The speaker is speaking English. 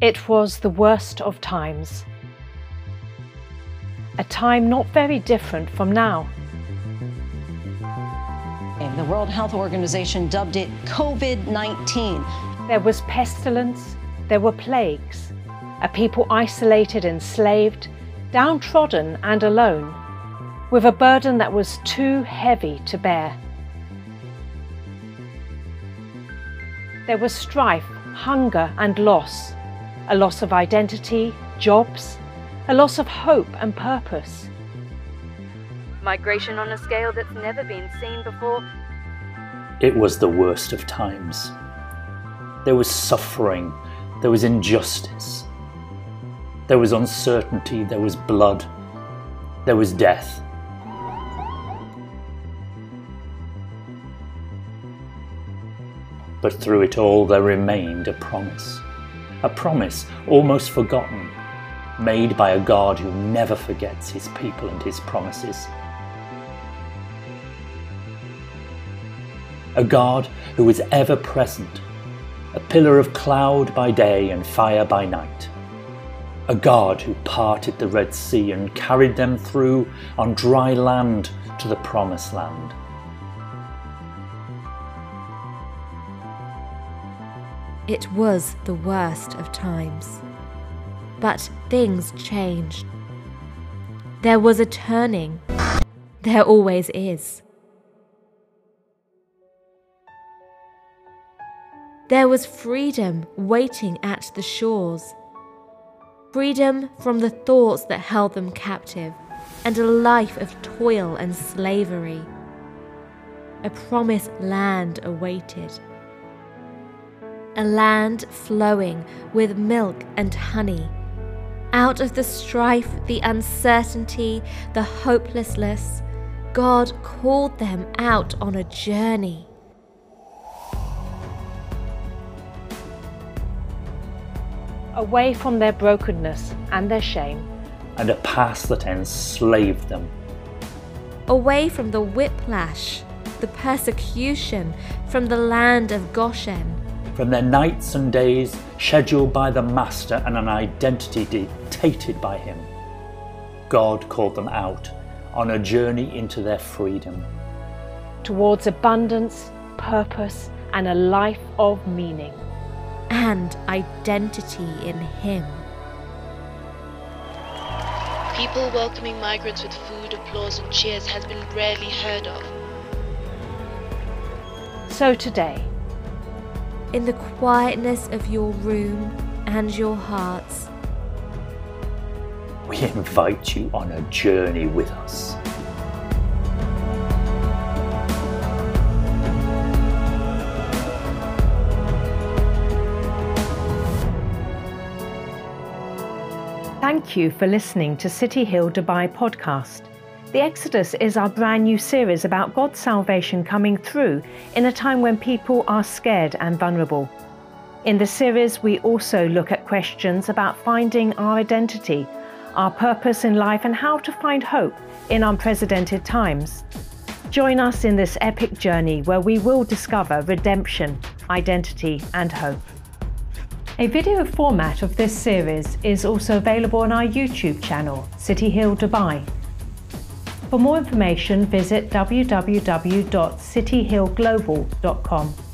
It was the worst of times. A time not very different from now. The World Health Organization dubbed it COVID 19. There was pestilence, there were plagues, a people isolated, enslaved, downtrodden, and alone, with a burden that was too heavy to bear. There was strife, hunger, and loss a loss of identity, jobs, a loss of hope and purpose. Migration on a scale that's never been seen before. It was the worst of times. There was suffering, there was injustice, there was uncertainty, there was blood, there was death. But through it all, there remained a promise a promise almost forgotten, made by a God who never forgets his people and his promises. A God who is ever present, a pillar of cloud by day and fire by night. A God who parted the Red Sea and carried them through on dry land to the promised land. It was the worst of times. But things changed. There was a turning. There always is. There was freedom waiting at the shores. Freedom from the thoughts that held them captive, and a life of toil and slavery. A promised land awaited a land flowing with milk and honey. Out of the strife, the uncertainty, the hopelessness, God called them out on a journey. Away from their brokenness and their shame, and a past that enslaved them. Away from the whiplash, the persecution, from the land of Goshen from their nights and days scheduled by the Master and an identity dictated by Him. God called them out on a journey into their freedom. Towards abundance, purpose, and a life of meaning. And identity in Him. People welcoming migrants with food, applause, and cheers has been rarely heard of. So today, in the quietness of your room and your hearts. We invite you on a journey with us. Thank you for listening to City Hill Dubai podcast. The Exodus is our brand new series about God's salvation coming through in a time when people are scared and vulnerable. In the series, we also look at questions about finding our identity, our purpose in life, and how to find hope in unprecedented times. Join us in this epic journey where we will discover redemption, identity, and hope. A video format of this series is also available on our YouTube channel, City Hill Dubai. For more information, visit www.cityhillglobal.com.